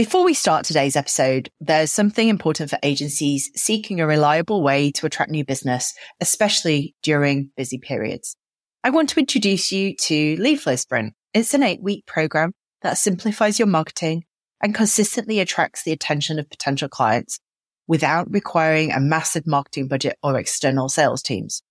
Before we start today's episode, there's something important for agencies seeking a reliable way to attract new business, especially during busy periods. I want to introduce you to Leadflow Sprint. It's an eight week program that simplifies your marketing and consistently attracts the attention of potential clients without requiring a massive marketing budget or external sales teams.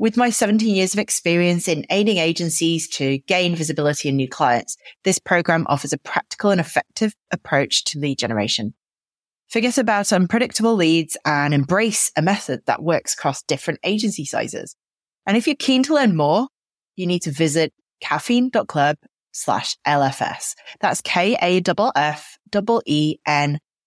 With my 17 years of experience in aiding agencies to gain visibility and new clients, this program offers a practical and effective approach to lead generation. Forget about unpredictable leads and embrace a method that works across different agency sizes. And if you're keen to learn more, you need to visit kaffeine.club slash LFS. That's K-A-F-F-E-N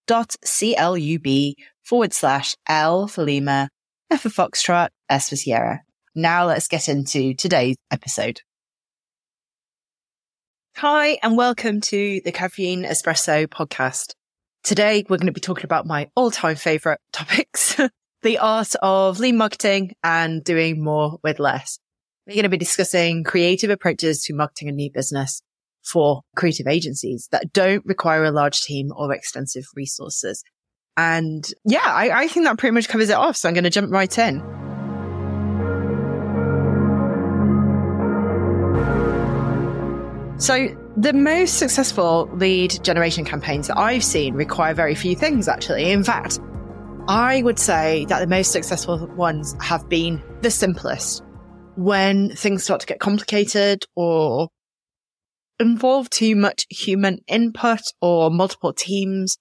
dot C-L-U-B forward slash L for Lima, F for Foxtrot, S for Sierra. Now let's get into today's episode. Hi, and welcome to the Kaffeine Espresso podcast. Today, we're going to be talking about my all time favorite topics, the art of lean marketing and doing more with less. We're going to be discussing creative approaches to marketing a new business for creative agencies that don't require a large team or extensive resources. And yeah, I, I think that pretty much covers it off. So I'm going to jump right in. So the most successful lead generation campaigns that I've seen require very few things, actually. In fact, I would say that the most successful ones have been the simplest. When things start to get complicated or involve too much human input or multiple teams,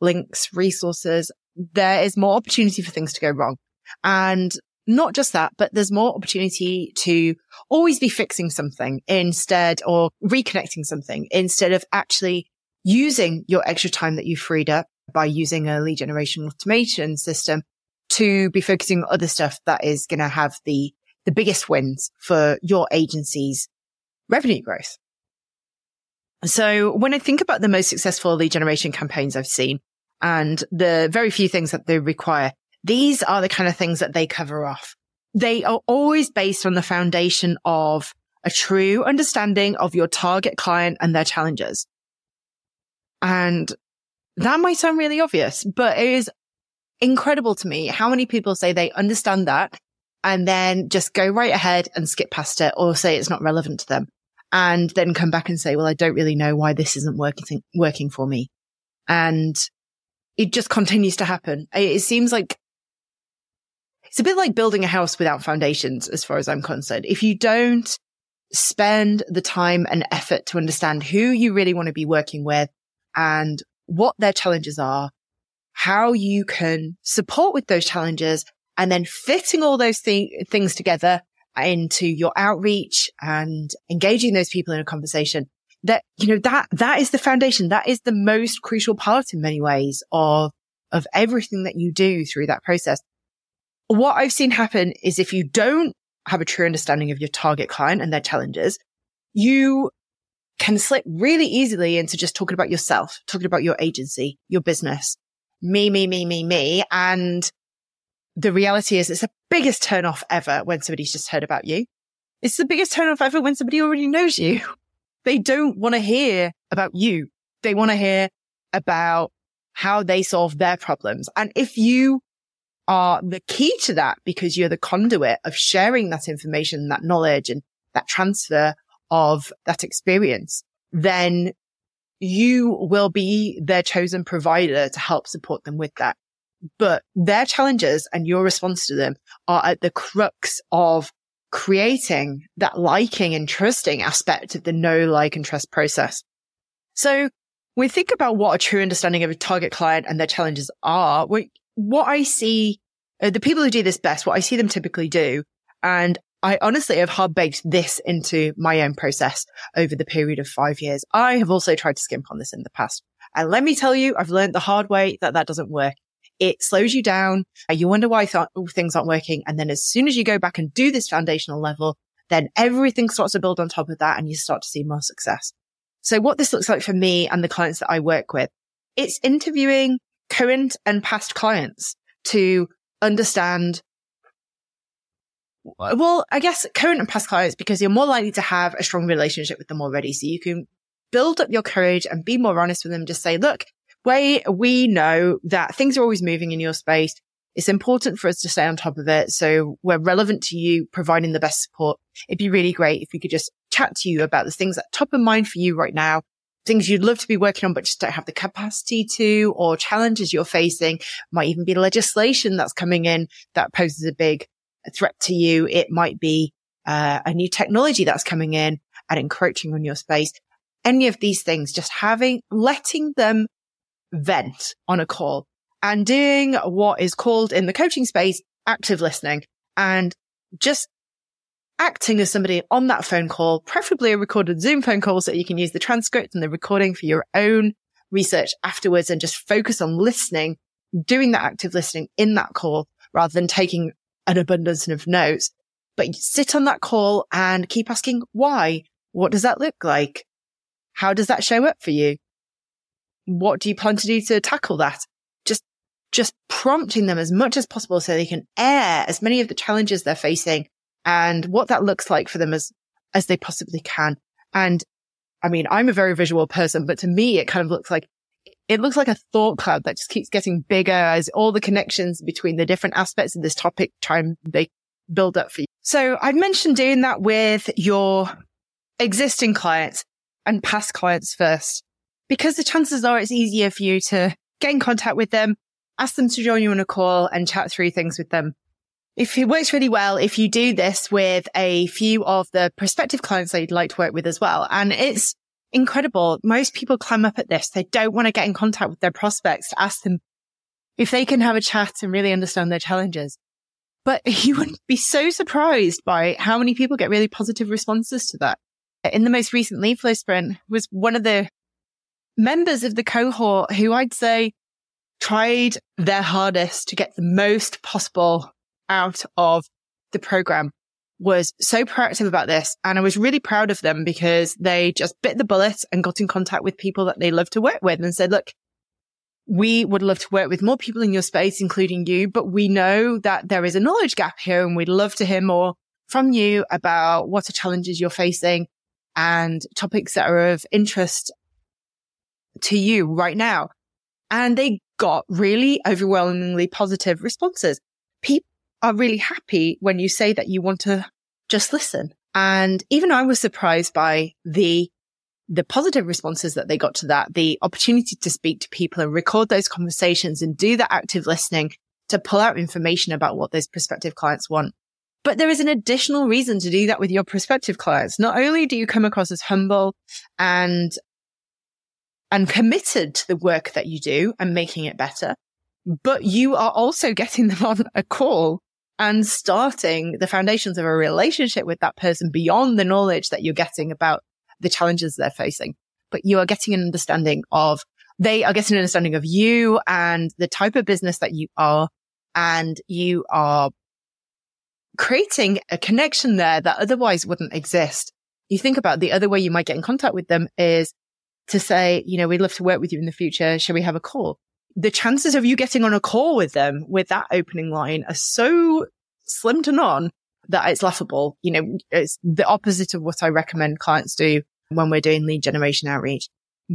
links, resources, there is more opportunity for things to go wrong. And not just that, but there's more opportunity to always be fixing something instead or reconnecting something instead of actually using your extra time that you freed up by using a lead generation automation system to be focusing on other stuff that is going to have the, the biggest wins for your agency's revenue growth. So when I think about the most successful lead generation campaigns I've seen and the very few things that they require, these are the kind of things that they cover off. They are always based on the foundation of a true understanding of your target client and their challenges. And that might sound really obvious, but it is incredible to me how many people say they understand that and then just go right ahead and skip past it or say it's not relevant to them and then come back and say, well, I don't really know why this isn't working, working for me. And it just continues to happen. It seems like it's a bit like building a house without foundations, as far as I'm concerned. If you don't spend the time and effort to understand who you really want to be working with and what their challenges are, how you can support with those challenges and then fitting all those th- things together into your outreach and engaging those people in a conversation that, you know, that, that is the foundation. That is the most crucial part in many ways of, of everything that you do through that process what I've seen happen is if you don't have a true understanding of your target client and their challenges, you can slip really easily into just talking about yourself, talking about your agency, your business, me, me, me, me, me. And the reality is it's the biggest turnoff ever when somebody's just heard about you. It's the biggest turnoff ever when somebody already knows you. They don't want to hear about you. They want to hear about how they solve their problems. And if you are the key to that because you're the conduit of sharing that information, that knowledge and that transfer of that experience, then you will be their chosen provider to help support them with that. But their challenges and your response to them are at the crux of creating that liking and trusting aspect of the know, like and trust process. So we think about what a true understanding of a target client and their challenges are. We, what I see, uh, the people who do this best, what I see them typically do, and I honestly have hard baked this into my own process over the period of five years. I have also tried to skimp on this in the past. And let me tell you, I've learned the hard way that that doesn't work. It slows you down. You wonder why th- things aren't working. And then as soon as you go back and do this foundational level, then everything starts to build on top of that and you start to see more success. So what this looks like for me and the clients that I work with, it's interviewing current and past clients to understand well, I guess current and past clients because you're more likely to have a strong relationship with them already. So you can build up your courage and be more honest with them. Just say, look, we, we know that things are always moving in your space. It's important for us to stay on top of it. So we're relevant to you, providing the best support. It'd be really great if we could just chat to you about the things that top of mind for you right now, things you'd love to be working on, but just don't have the capacity to, or challenges you're facing. Might even be legislation that's coming in that poses a big threat to you. It might be uh, a new technology that's coming in and encroaching on your space. Any of these things, just having, letting them vent on a call and doing what is called in the coaching space, active listening and just acting as somebody on that phone call, preferably a recorded Zoom phone call so you can use the transcript and the recording for your own research afterwards and just focus on listening, doing that active listening in that call rather than taking an abundance of notes. But sit on that call and keep asking why. What does that look like? How does that show up for you? What do you plan to do to tackle that? Just, just prompting them as much as possible so they can air as many of the challenges they're facing and what that looks like for them as, as they possibly can. And I mean, I'm a very visual person, but to me, it kind of looks like it looks like a thought cloud that just keeps getting bigger as all the connections between the different aspects of this topic try and they build up for you. So I'd mentioned doing that with your existing clients and past clients first, because the chances are it's easier for you to get in contact with them, ask them to join you on a call and chat through things with them. If it works really well, if you do this with a few of the prospective clients that you'd like to work with as well, and it's incredible. Most people climb up at this. They don't want to get in contact with their prospects to ask them if they can have a chat and really understand their challenges. But you would be so surprised by how many people get really positive responses to that. In the most recent lead flow sprint was one of the members of the cohort who I'd say tried their hardest to get the most possible out of the program was so proactive about this. And I was really proud of them because they just bit the bullet and got in contact with people that they love to work with and said, look, we would love to work with more people in your space, including you, but we know that there is a knowledge gap here and we'd love to hear more from you about what are challenges you're facing and topics that are of interest to you right now. And they got really overwhelmingly positive responses. People are really happy when you say that you want to just listen. And even I was surprised by the the positive responses that they got to that, the opportunity to speak to people and record those conversations and do that active listening to pull out information about what those prospective clients want. But there is an additional reason to do that with your prospective clients. Not only do you come across as humble and and committed to the work that you do and making it better, but you are also getting them on a call and starting the foundations of a relationship with that person beyond the knowledge that you're getting about the challenges they're facing. But you are getting an understanding of, they are getting an understanding of you and the type of business that you are. And you are creating a connection there that otherwise wouldn't exist. You think about the other way you might get in contact with them is to say, you know, we'd love to work with you in the future. Shall we have a call? The chances of you getting on a call with them with that opening line are so slim to none that it's laughable. You know, it's the opposite of what I recommend clients do when we're doing lead generation outreach.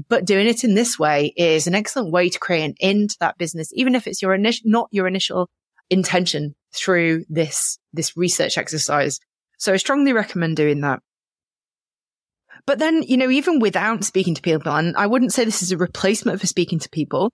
But doing it in this way is an excellent way to create an end to that business, even if it's your initial, not your initial intention through this, this research exercise. So I strongly recommend doing that. But then, you know, even without speaking to people, and I wouldn't say this is a replacement for speaking to people,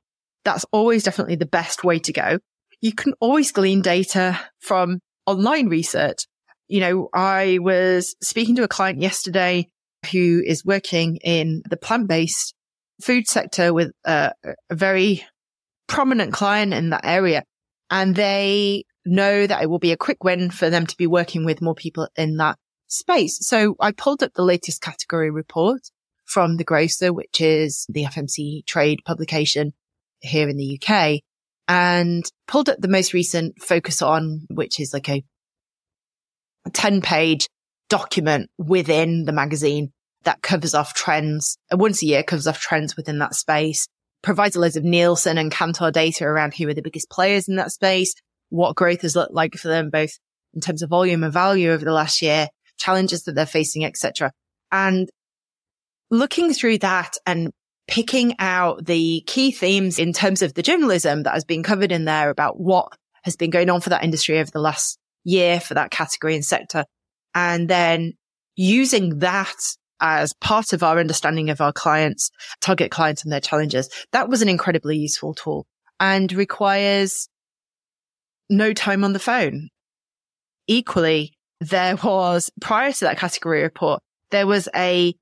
that's always definitely the best way to go. You can always glean data from online research. You know, I was speaking to a client yesterday who is working in the plant based food sector with a, a very prominent client in that area. And they know that it will be a quick win for them to be working with more people in that space. So I pulled up the latest category report from the Grocer, which is the FMC trade publication here in the UK and pulled up the most recent focus on, which is like a 10 page document within the magazine that covers off trends uh, once a year, covers off trends within that space, provides a list of Nielsen and Kantar data around who are the biggest players in that space, what growth has looked like for them, both in terms of volume and value over the last year, challenges that they're facing, etc. And looking through that and picking out the key themes in terms of the journalism that has been covered in there about what has been going on for that industry over the last year for that category and sector. And then using that as part of our understanding of our clients, target clients and their challenges. That was an incredibly useful tool and requires no time on the phone. Equally, there was prior to that category report, there was a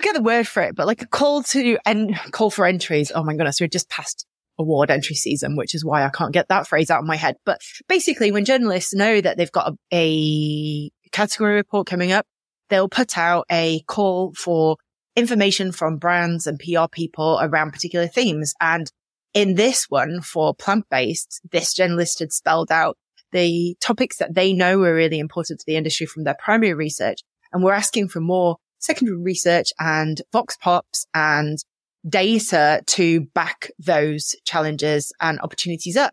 forget the word for it, but like a call to and call for entries. Oh my goodness, we're just past award entry season, which is why I can't get that phrase out of my head. But basically, when journalists know that they've got a, a category report coming up, they'll put out a call for information from brands and PR people around particular themes. And in this one for plant based, this journalist had spelled out the topics that they know were really important to the industry from their primary research. And we're asking for more secondary research and vox pops and data to back those challenges and opportunities up.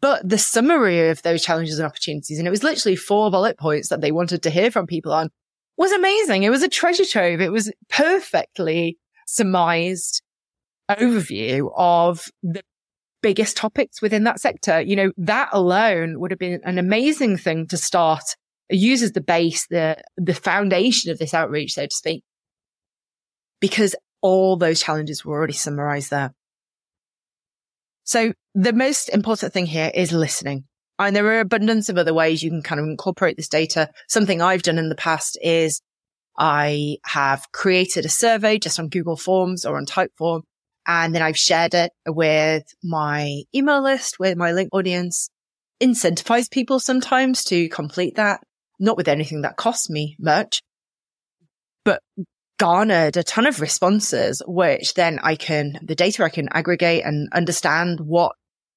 But the summary of those challenges and opportunities, and it was literally four bullet points that they wanted to hear from people on was amazing. It was a treasure trove. It was perfectly surmised overview of the biggest topics within that sector. You know, that alone would have been an amazing thing to start use as the base, the, the foundation of this outreach, so to speak, because all those challenges were already summarized there. So the most important thing here is listening. And there are abundance of other ways you can kind of incorporate this data. Something I've done in the past is I have created a survey just on Google Forms or on Typeform. And then I've shared it with my email list, with my link audience, incentivize people sometimes to complete that, not with anything that cost me much, but garnered a ton of responses, which then I can, the data I can aggregate and understand what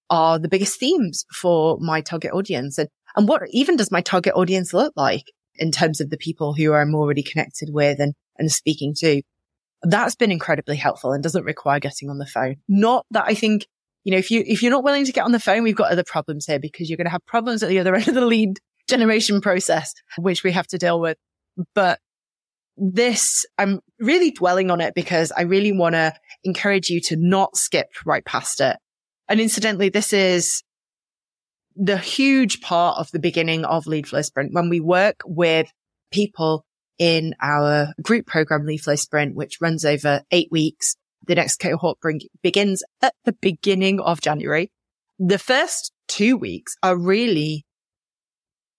are the biggest themes for my target audience and, and what even does my target audience look like in terms of the people who I'm already connected with and, and speaking to. That's been incredibly helpful and doesn't require getting on the phone. Not that I think, you know, if you, if you're not willing to get on the phone, we've got other problems here because you're going to have problems at the other end of the lead generation process, which we have to deal with. But this, I'm really dwelling on it because I really want to encourage you to not skip right past it and incidentally, this is the huge part of the beginning of Lead Flow Sprint when we work with people in our group program, Lead Flow Sprint, which runs over eight weeks. The next cohort bring, begins at the beginning of January. The first two weeks are really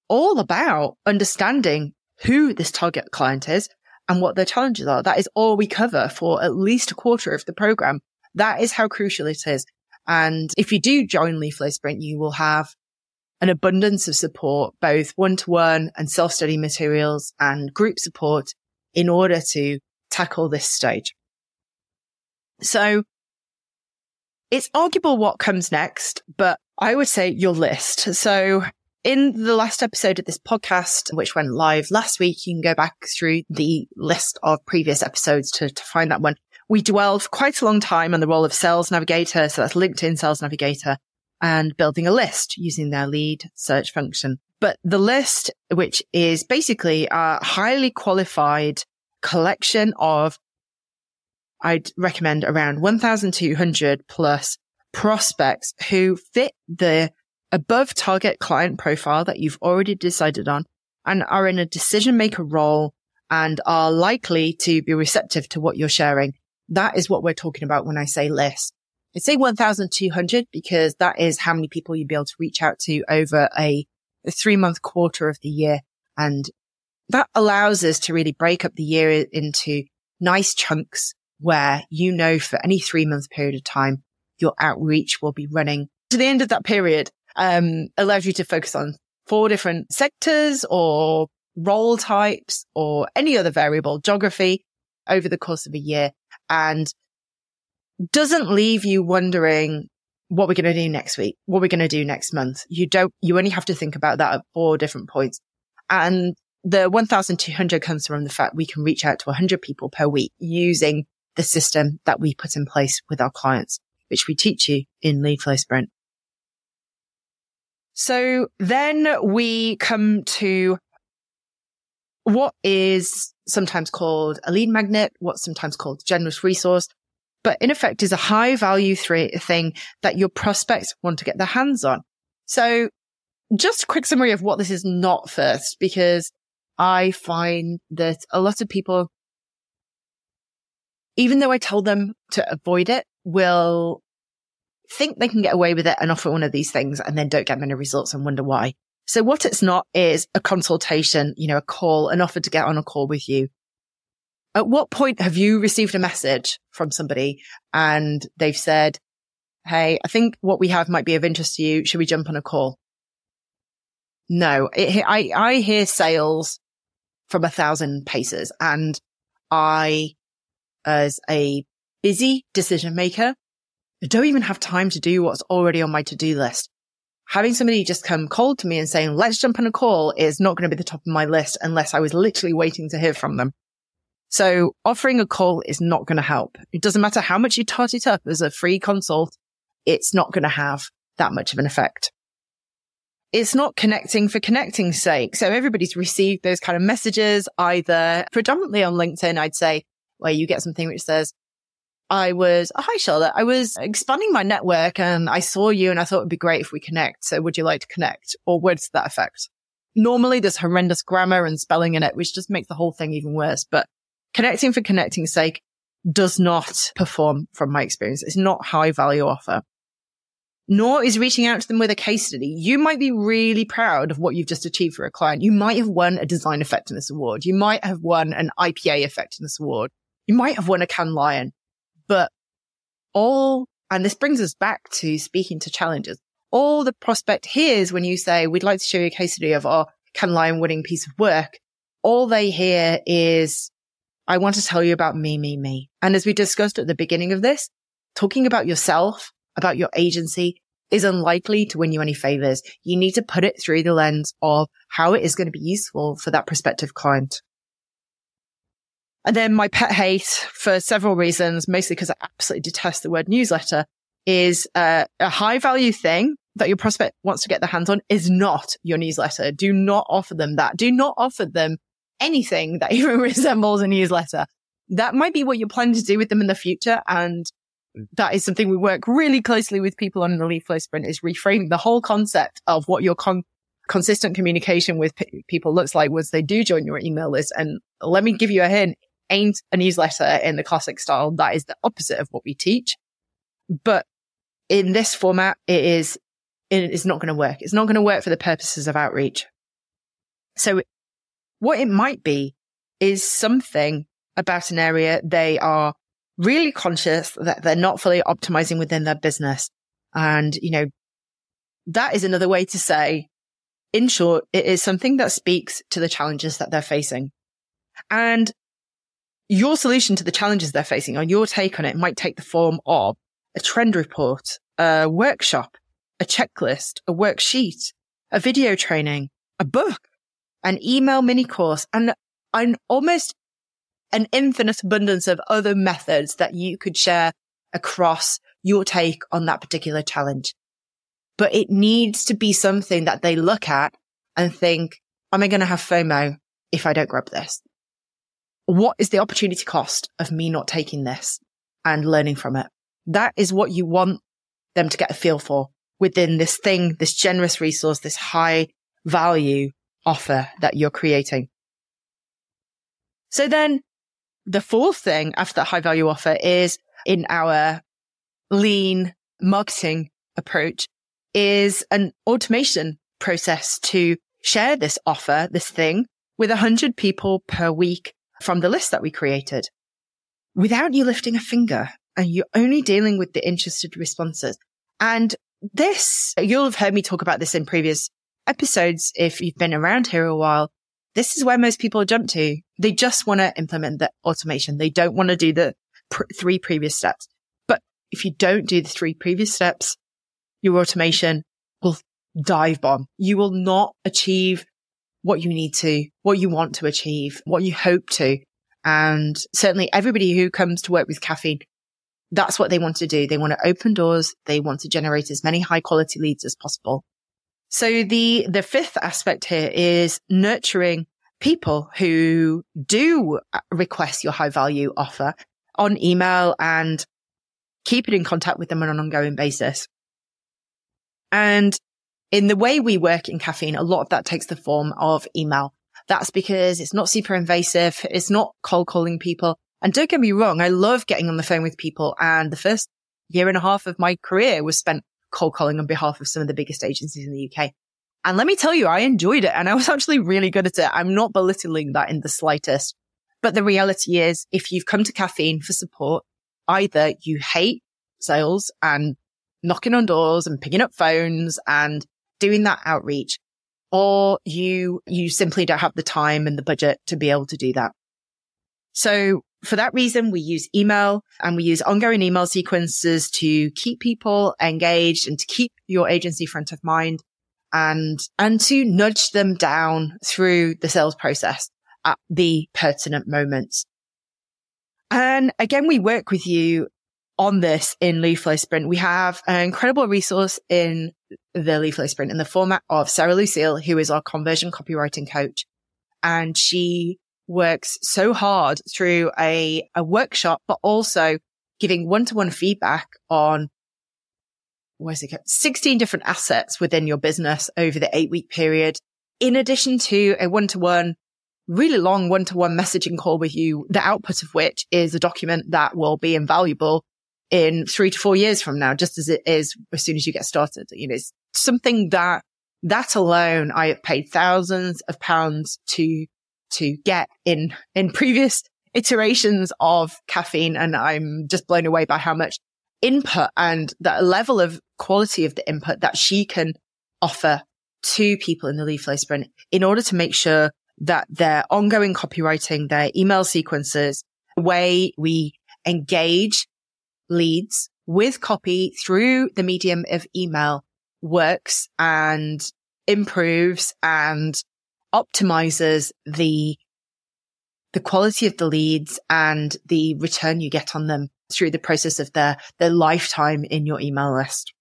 all about understanding who this target client is and what their challenges are. That is all we cover for at least a quarter of the program. That is how crucial it is. And if you do join Lead Flow Sprint, you will have an abundance of support, both one to one and self study materials and group support in order to tackle this stage. So it's arguable what comes next, but I would say your list. So in the last episode of this podcast, which went live last week, you can go back through the list of previous episodes to, to find that one we dwelled for quite a long time on the role of sales navigator. So that's LinkedIn sales navigator and building a list using their lead search function. But the list, which is basically a highly qualified collection of, I'd recommend around 1,200 plus prospects who fit the above target client profile that you've already decided on and are in a decision maker role and are likely to be receptive to what you're sharing. That is what we're talking about when I say list. I say 1,200 because that is how many people you'd be able to reach out to over a, a three month quarter of the year. And that allows us to really break up the year into nice chunks where you know for any three month period of time, your outreach will be running to the end of that period. Um, allows you to focus on four different sectors or role types or any other variable geography over the course of a year and doesn't leave you wondering what we're going to do next week, what we're going to do next month. You don't, you only have to think about that at four different points. And the 1200 comes from the fact we can reach out to 100 people per week using the system that we put in place with our clients, which we teach you in Lead Flow Sprint. So then we come to what is sometimes called a lead magnet, what's sometimes called generous resource, but in effect is a high value th- thing that your prospects want to get their hands on. So just a quick summary of what this is not first, because I find that a lot of people, even though I told them to avoid it, will think they can get away with it and offer one of these things and then don't get many results and wonder why. So what it's not is a consultation, you know, a call, an offer to get on a call with you. At what point have you received a message from somebody and they've said, Hey, I think what we have might be of interest to you. Should we jump on a call? No, it, I, I hear sales from a thousand paces and I, as a busy decision maker, don't even have time to do what's already on my to-do list. Having somebody just come cold to me and saying, let's jump on a call is not going to be the top of my list unless I was literally waiting to hear from them. So offering a call is not going to help. It doesn't matter how much you tot it up as a free consult. It's not going to have that much of an effect. It's not connecting for connecting's sake. So everybody's received those kind of messages, either predominantly on LinkedIn, I'd say, where you get something which says, I was, oh, hi, Charlotte. I was expanding my network and I saw you and I thought it'd be great if we connect. So would you like to connect or words to that effect? Normally there's horrendous grammar and spelling in it, which just makes the whole thing even worse. But connecting for connecting's sake does not perform from my experience. It's not high value offer. Nor is reaching out to them with a case study. You might be really proud of what you've just achieved for a client. You might have won a design effectiveness award. You might have won an IPA effectiveness award. You might have won a Cannes Lion but all, and this brings us back to speaking to challengers. All the prospect hears when you say, we'd like to show you a case study of our Cannes Lion winning piece of work. All they hear is, I want to tell you about me, me, me. And as we discussed at the beginning of this, talking about yourself, about your agency is unlikely to win you any favors. You need to put it through the lens of how it is going to be useful for that prospective client. And then my pet hate for several reasons, mostly because I absolutely detest the word newsletter is uh, a high value thing that your prospect wants to get their hands on is not your newsletter. Do not offer them that. Do not offer them anything that even resembles a newsletter. That might be what you're planning to do with them in the future. And that is something we work really closely with people on in the Lead Flow Sprint is reframing the whole concept of what your con- consistent communication with p- people looks like once they do join your email list. And let me give you a hint ain't a newsletter in the classic style. That is the opposite of what we teach. But in this format, it is, it is not going to work. It's not going to work for the purposes of outreach. So what it might be is something about an area they are really conscious that they're not fully optimizing within their business. And, you know, that is another way to say, in short, it is something that speaks to the challenges that they're facing. And your solution to the challenges they're facing or your take on it might take the form of a trend report, a workshop, a checklist, a worksheet, a video training, a book, an email mini course, and an almost an infinite abundance of other methods that you could share across your take on that particular challenge. But it needs to be something that they look at and think, am I going to have FOMO if I don't grab this? What is the opportunity cost of me not taking this and learning from it? That is what you want them to get a feel for within this thing, this generous resource, this high value offer that you're creating. So then the fourth thing after that high value offer is in our lean marketing approach is an automation process to share this offer, this thing with a hundred people per week from the list that we created without you lifting a finger and you're only dealing with the interested responses. And this, you'll have heard me talk about this in previous episodes. If you've been around here a while, this is where most people jump to. They just want to implement the automation. They don't want to do the pr- three previous steps. But if you don't do the three previous steps, your automation will dive bomb. You will not achieve what you need to, what you want to achieve, what you hope to. And certainly everybody who comes to work with Kaffeine, that's what they want to do. They want to open doors. They want to generate as many high quality leads as possible. So the, the fifth aspect here is nurturing people who do request your high value offer on email and keep it in contact with them on an ongoing basis. And in the way we work in Kaffeine, a lot of that takes the form of email. That's because it's not super invasive. It's not cold calling people. And don't get me wrong. I love getting on the phone with people. And the first year and a half of my career was spent cold calling on behalf of some of the biggest agencies in the UK. And let me tell you, I enjoyed it and I was actually really good at it. I'm not belittling that in the slightest. But the reality is if you've come to Kaffeine for support, either you hate sales and knocking on doors and picking up phones and doing that outreach, or you, you simply don't have the time and the budget to be able to do that. So for that reason, we use email and we use ongoing email sequences to keep people engaged and to keep your agency front of mind and, and to nudge them down through the sales process at the pertinent moments. And again, we work with you on this in Leadflow Sprint. We have an incredible resource in the Leadflow Sprint in the format of Sarah Lucille, who is our conversion copywriting coach. And she works so hard through a, a workshop, but also giving one to one feedback on where's it 16 different assets within your business over the eight week period. In addition to a one to one, really long one to one messaging call with you, the output of which is a document that will be invaluable in three to four years from now, just as it is as soon as you get started. You know, it's something that that alone I have paid thousands of pounds to to get in, in previous iterations of Kaffeine. And I'm just blown away by how much input and the level of quality of the input that she can offer to people in the Leadflow sprint in order to make sure that their ongoing copywriting, their email sequences, the way we engage leads with copy through the medium of email works and improves and optimizes the the quality of the leads and the return you get on them through the process of their their lifetime in your email list.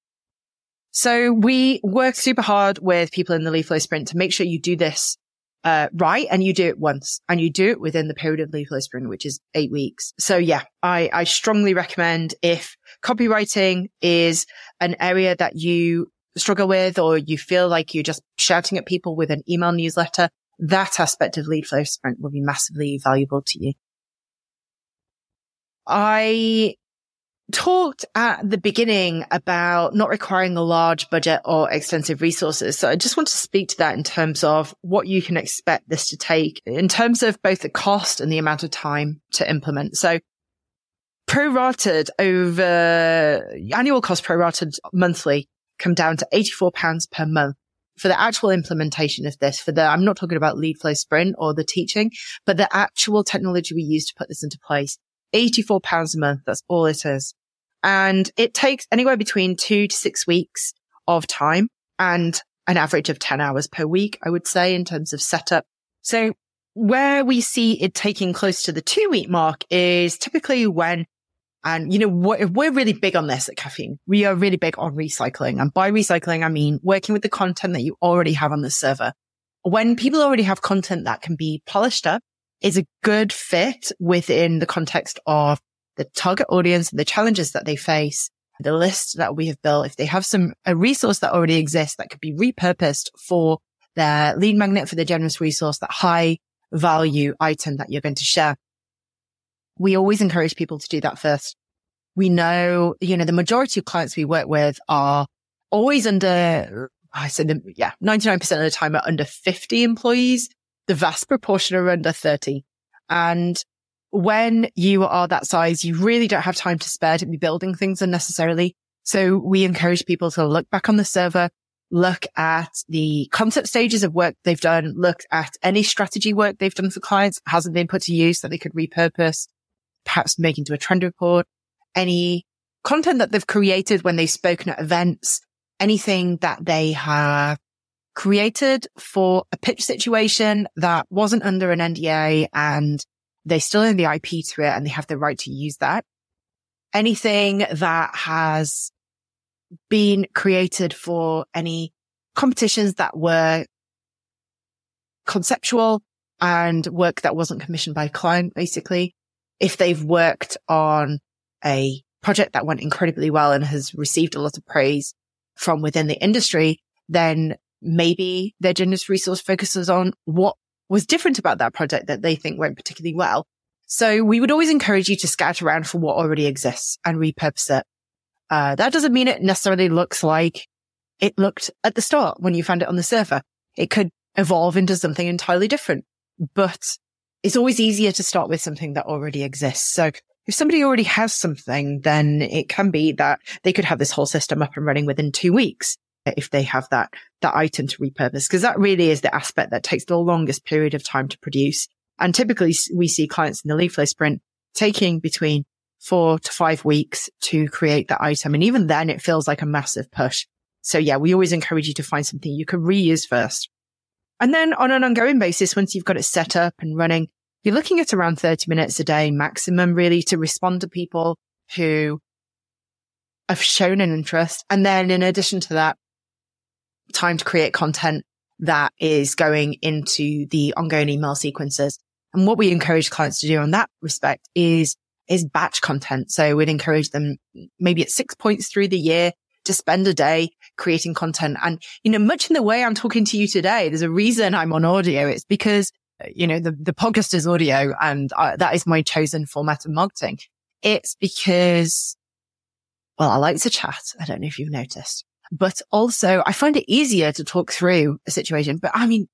So we work super hard with people in the Leadflow sprint to make sure you do this uh, right and you do it once and you do it within the period of Leadflow sprint, which is eight weeks. So yeah, I, I strongly recommend if copywriting is an area that you struggle with or you feel like you're just shouting at people with an email newsletter, that aspect of lead flow Sprint will be massively valuable to you. I talked at the beginning about not requiring a large budget or extensive resources. So I just want to speak to that in terms of what you can expect this to take in terms of both the cost and the amount of time to implement. So prorated over annual cost prorated monthly come down to 84 pounds per month for the actual implementation of this, for the, I'm not talking about lead flow Sprint or the teaching, but the actual technology we use to put this into place. 84 pounds a month. That's all it is. And it takes anywhere between two to six weeks of time and an average of 10 hours per week, I would say, in terms of setup. So where we see it taking close to the two week mark is typically when and, you know, we're really big on this at Kaffeine. We are really big on recycling. And by recycling, I mean working with the content that you already have on the server. When people already have content that can be polished up is a good fit within the context of the target audience and the challenges that they face, the list that we have built. If they have some, a resource that already exists that could be repurposed for their lead magnet, for the generous resource, that high value item that you're going to share we always encourage people to do that first. We know, you know, the majority of clients we work with are always under, I said, yeah, 99% of the time are under 50 employees. The vast proportion are under 30. And when you are that size, you really don't have time to spare to be building things unnecessarily. So we encourage people to look back on the server, look at the concept stages of work they've done, look at any strategy work they've done for clients hasn't been put to use that they could repurpose perhaps make into a trend report, any content that they've created when they've spoken at events, anything that they have created for a pitch situation that wasn't under an NDA and they still own the IP to it and they have the right to use that. Anything that has been created for any competitions that were conceptual and work that wasn't commissioned by a client, basically. If they've worked on a project that went incredibly well and has received a lot of praise from within the industry, then maybe their generous resource focuses on what was different about that project that they think went particularly well. So we would always encourage you to scout around for what already exists and repurpose it. Uh, that doesn't mean it necessarily looks like it looked at the start when you found it on the server. It could evolve into something entirely different, but it's always easier to start with something that already exists. So if somebody already has something, then it can be that they could have this whole system up and running within two weeks if they have that, that item to repurpose. Cause that really is the aspect that takes the longest period of time to produce. And typically we see clients in the lead flow sprint taking between four to five weeks to create that item. And even then it feels like a massive push. So yeah, we always encourage you to find something you can reuse first. And then on an ongoing basis, once you've got it set up and running, you're looking at around 30 minutes a day maximum really to respond to people who have shown an interest. And then in addition to that, time to create content that is going into the ongoing email sequences. And what we encourage clients to do on that respect is, is batch content. So we'd encourage them maybe at six points through the year to spend a day creating content. And, you know, much in the way I'm talking to you today, there's a reason I'm on audio. It's because, you know, the, the podcast is audio and uh, that is my chosen format of marketing. It's because, well, I like to chat. I don't know if you've noticed, but also I find it easier to talk through a situation. But I mean,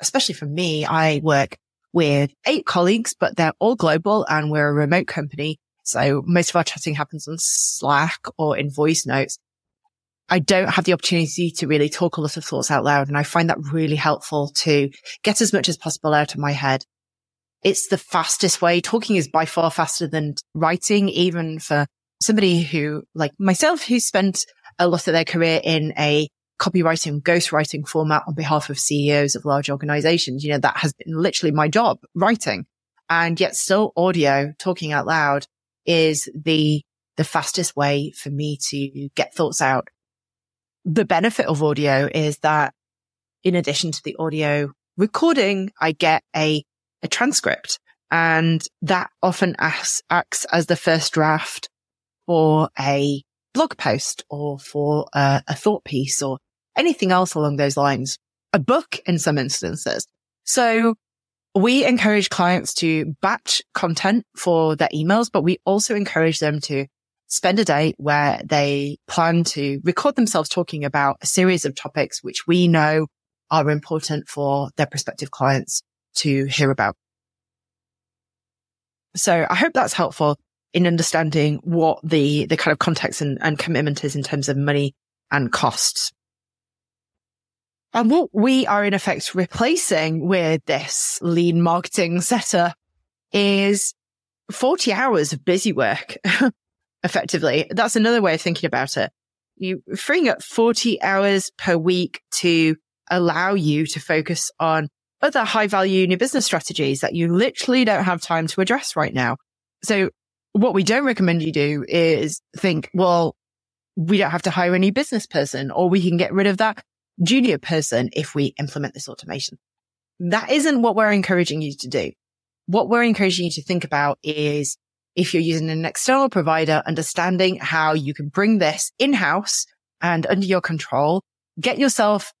especially for me, I work with eight colleagues, but they're all global and we're a remote company. So most of our chatting happens on Slack or in voice notes. I don't have the opportunity to really talk a lot of thoughts out loud. And I find that really helpful to get as much as possible out of my head. It's the fastest way. Talking is by far faster than writing, even for somebody who, like myself, who spent a lot of their career in a copywriting, ghostwriting format on behalf of CEOs of large organizations. You know, that has been literally my job, writing. And yet still audio, talking out loud is the, the fastest way for me to get thoughts out the benefit of audio is that in addition to the audio recording, I get a, a transcript and that often acts, acts as the first draft for a blog post or for a, a thought piece or anything else along those lines, a book in some instances. So we encourage clients to batch content for their emails, but we also encourage them to spend a day where they plan to record themselves talking about a series of topics which we know are important for their prospective clients to hear about. So I hope that's helpful in understanding what the, the kind of context and, and commitment is in terms of money and costs. And what we are in effect replacing with this lean marketing setup is 40 hours of busy work effectively. That's another way of thinking about it. You freeing up 40 hours per week to allow you to focus on other high value new business strategies that you literally don't have time to address right now. So what we don't recommend you do is think, well, we don't have to hire a new business person or we can get rid of that junior person if we implement this automation. That isn't what we're encouraging you to do. What we're encouraging you to think about is if you're using an external provider, understanding how you can bring this in house and under your control, get yourself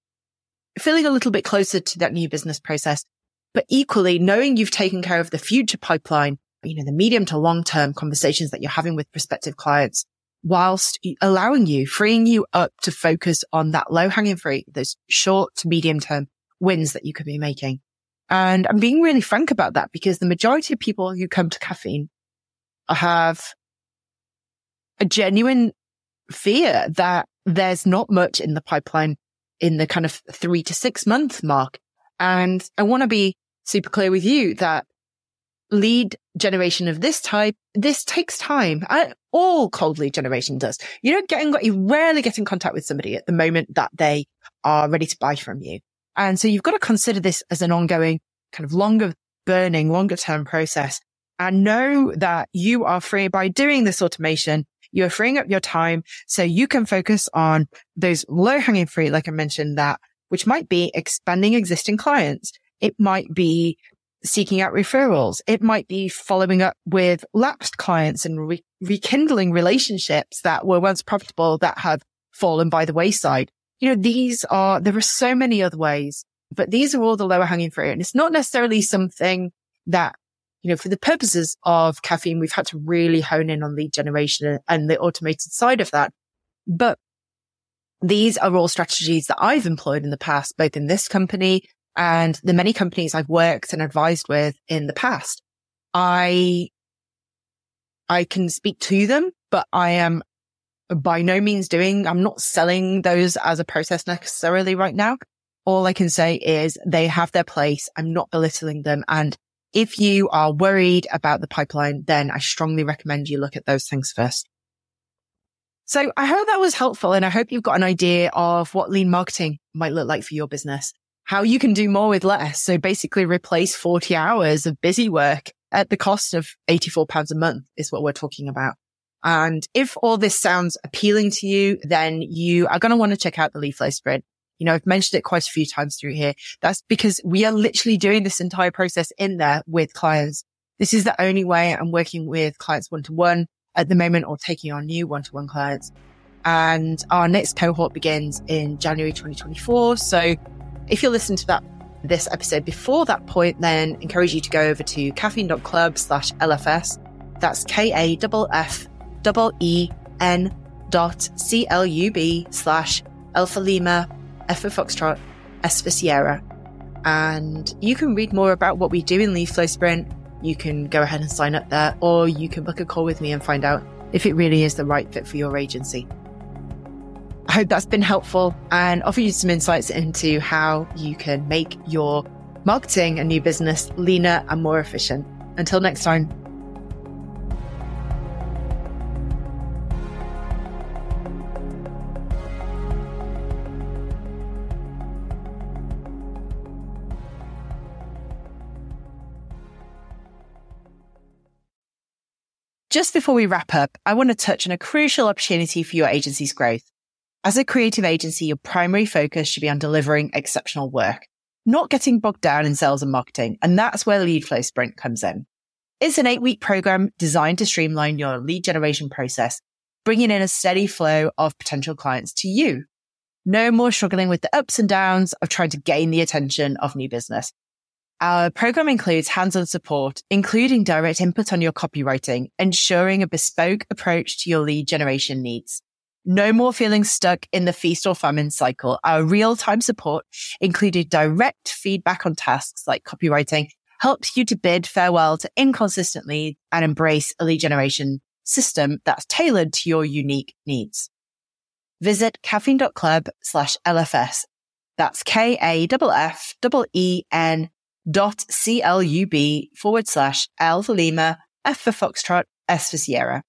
feeling a little bit closer to that new business process, but equally knowing you've taken care of the future pipeline, you know, the medium to long term conversations that you're having with prospective clients whilst allowing you, freeing you up to focus on that low hanging fruit, those short to medium term wins that you could be making. And I'm being really frank about that because the majority of people who come to Kaffeine have a genuine fear that there's not much in the pipeline in the kind of three to six month mark. And I want to be super clear with you that lead generation of this type, this takes time. I, all cold lead generation does. You don't get in, you rarely get in contact with somebody at the moment that they are ready to buy from you. And so you've got to consider this as an ongoing kind of longer burning, longer term process and know that you are free by doing this automation. You're freeing up your time so you can focus on those low hanging fruit, like I mentioned that, which might be expanding existing clients. It might be seeking out referrals. It might be following up with lapsed clients and re- rekindling relationships that were once profitable that have fallen by the wayside. You know, these are, there are so many other ways, but these are all the lower hanging fruit. And it's not necessarily something that, you know, for the purposes of Kaffeine, we've had to really hone in on lead generation and the automated side of that. But these are all strategies that I've employed in the past, both in this company and the many companies I've worked and advised with in the past. I, I can speak to them, but I am by no means doing, I'm not selling those as a process necessarily right now. All I can say is they have their place. I'm not belittling them. And if you are worried about the pipeline, then I strongly recommend you look at those things first. So I hope that was helpful and I hope you've got an idea of what lean marketing might look like for your business, how you can do more with less. So basically replace 40 hours of busy work at the cost of 84 pounds a month is what we're talking about. And if all this sounds appealing to you, then you are going to want to check out the Lead Flow Sprint. You know, I've mentioned it quite a few times through here. That's because we are literally doing this entire process in there with clients. This is the only way I'm working with clients one to one at the moment or taking on new one-to-one clients. And our next cohort begins in January 2024. So if you're listening to that this episode before that point, then encourage you to go over to kaffeine.club slash LFS. That's K-A-F-F-E-N dot C-L-U-B slash Alpha Lima, F for Foxtrot, S for Sierra. And you can read more about what we do in Lead Flow Sprint you can go ahead and sign up there, or you can book a call with me and find out if it really is the right fit for your agency. I hope that's been helpful and offer you some insights into how you can make your marketing and new business leaner and more efficient. Until next time. Just before we wrap up, I want to touch on a crucial opportunity for your agency's growth. As a creative agency, your primary focus should be on delivering exceptional work, not getting bogged down in sales and marketing. And that's where Lead Flow Sprint comes in. It's an eight week program designed to streamline your lead generation process, bringing in a steady flow of potential clients to you. No more struggling with the ups and downs of trying to gain the attention of new business. Our program includes hands-on support, including direct input on your copywriting, ensuring a bespoke approach to your lead generation needs. No more feeling stuck in the feast or famine cycle. Our real-time support, including direct feedback on tasks like copywriting, helps you to bid farewell to inconsistent leads and embrace a lead generation system that's tailored to your unique needs. Visit kaffeine.club slash LFS. That's K-A-F-F-E-N dot club forward slash Alpha Lima, F for Foxtrot, S for Sierra.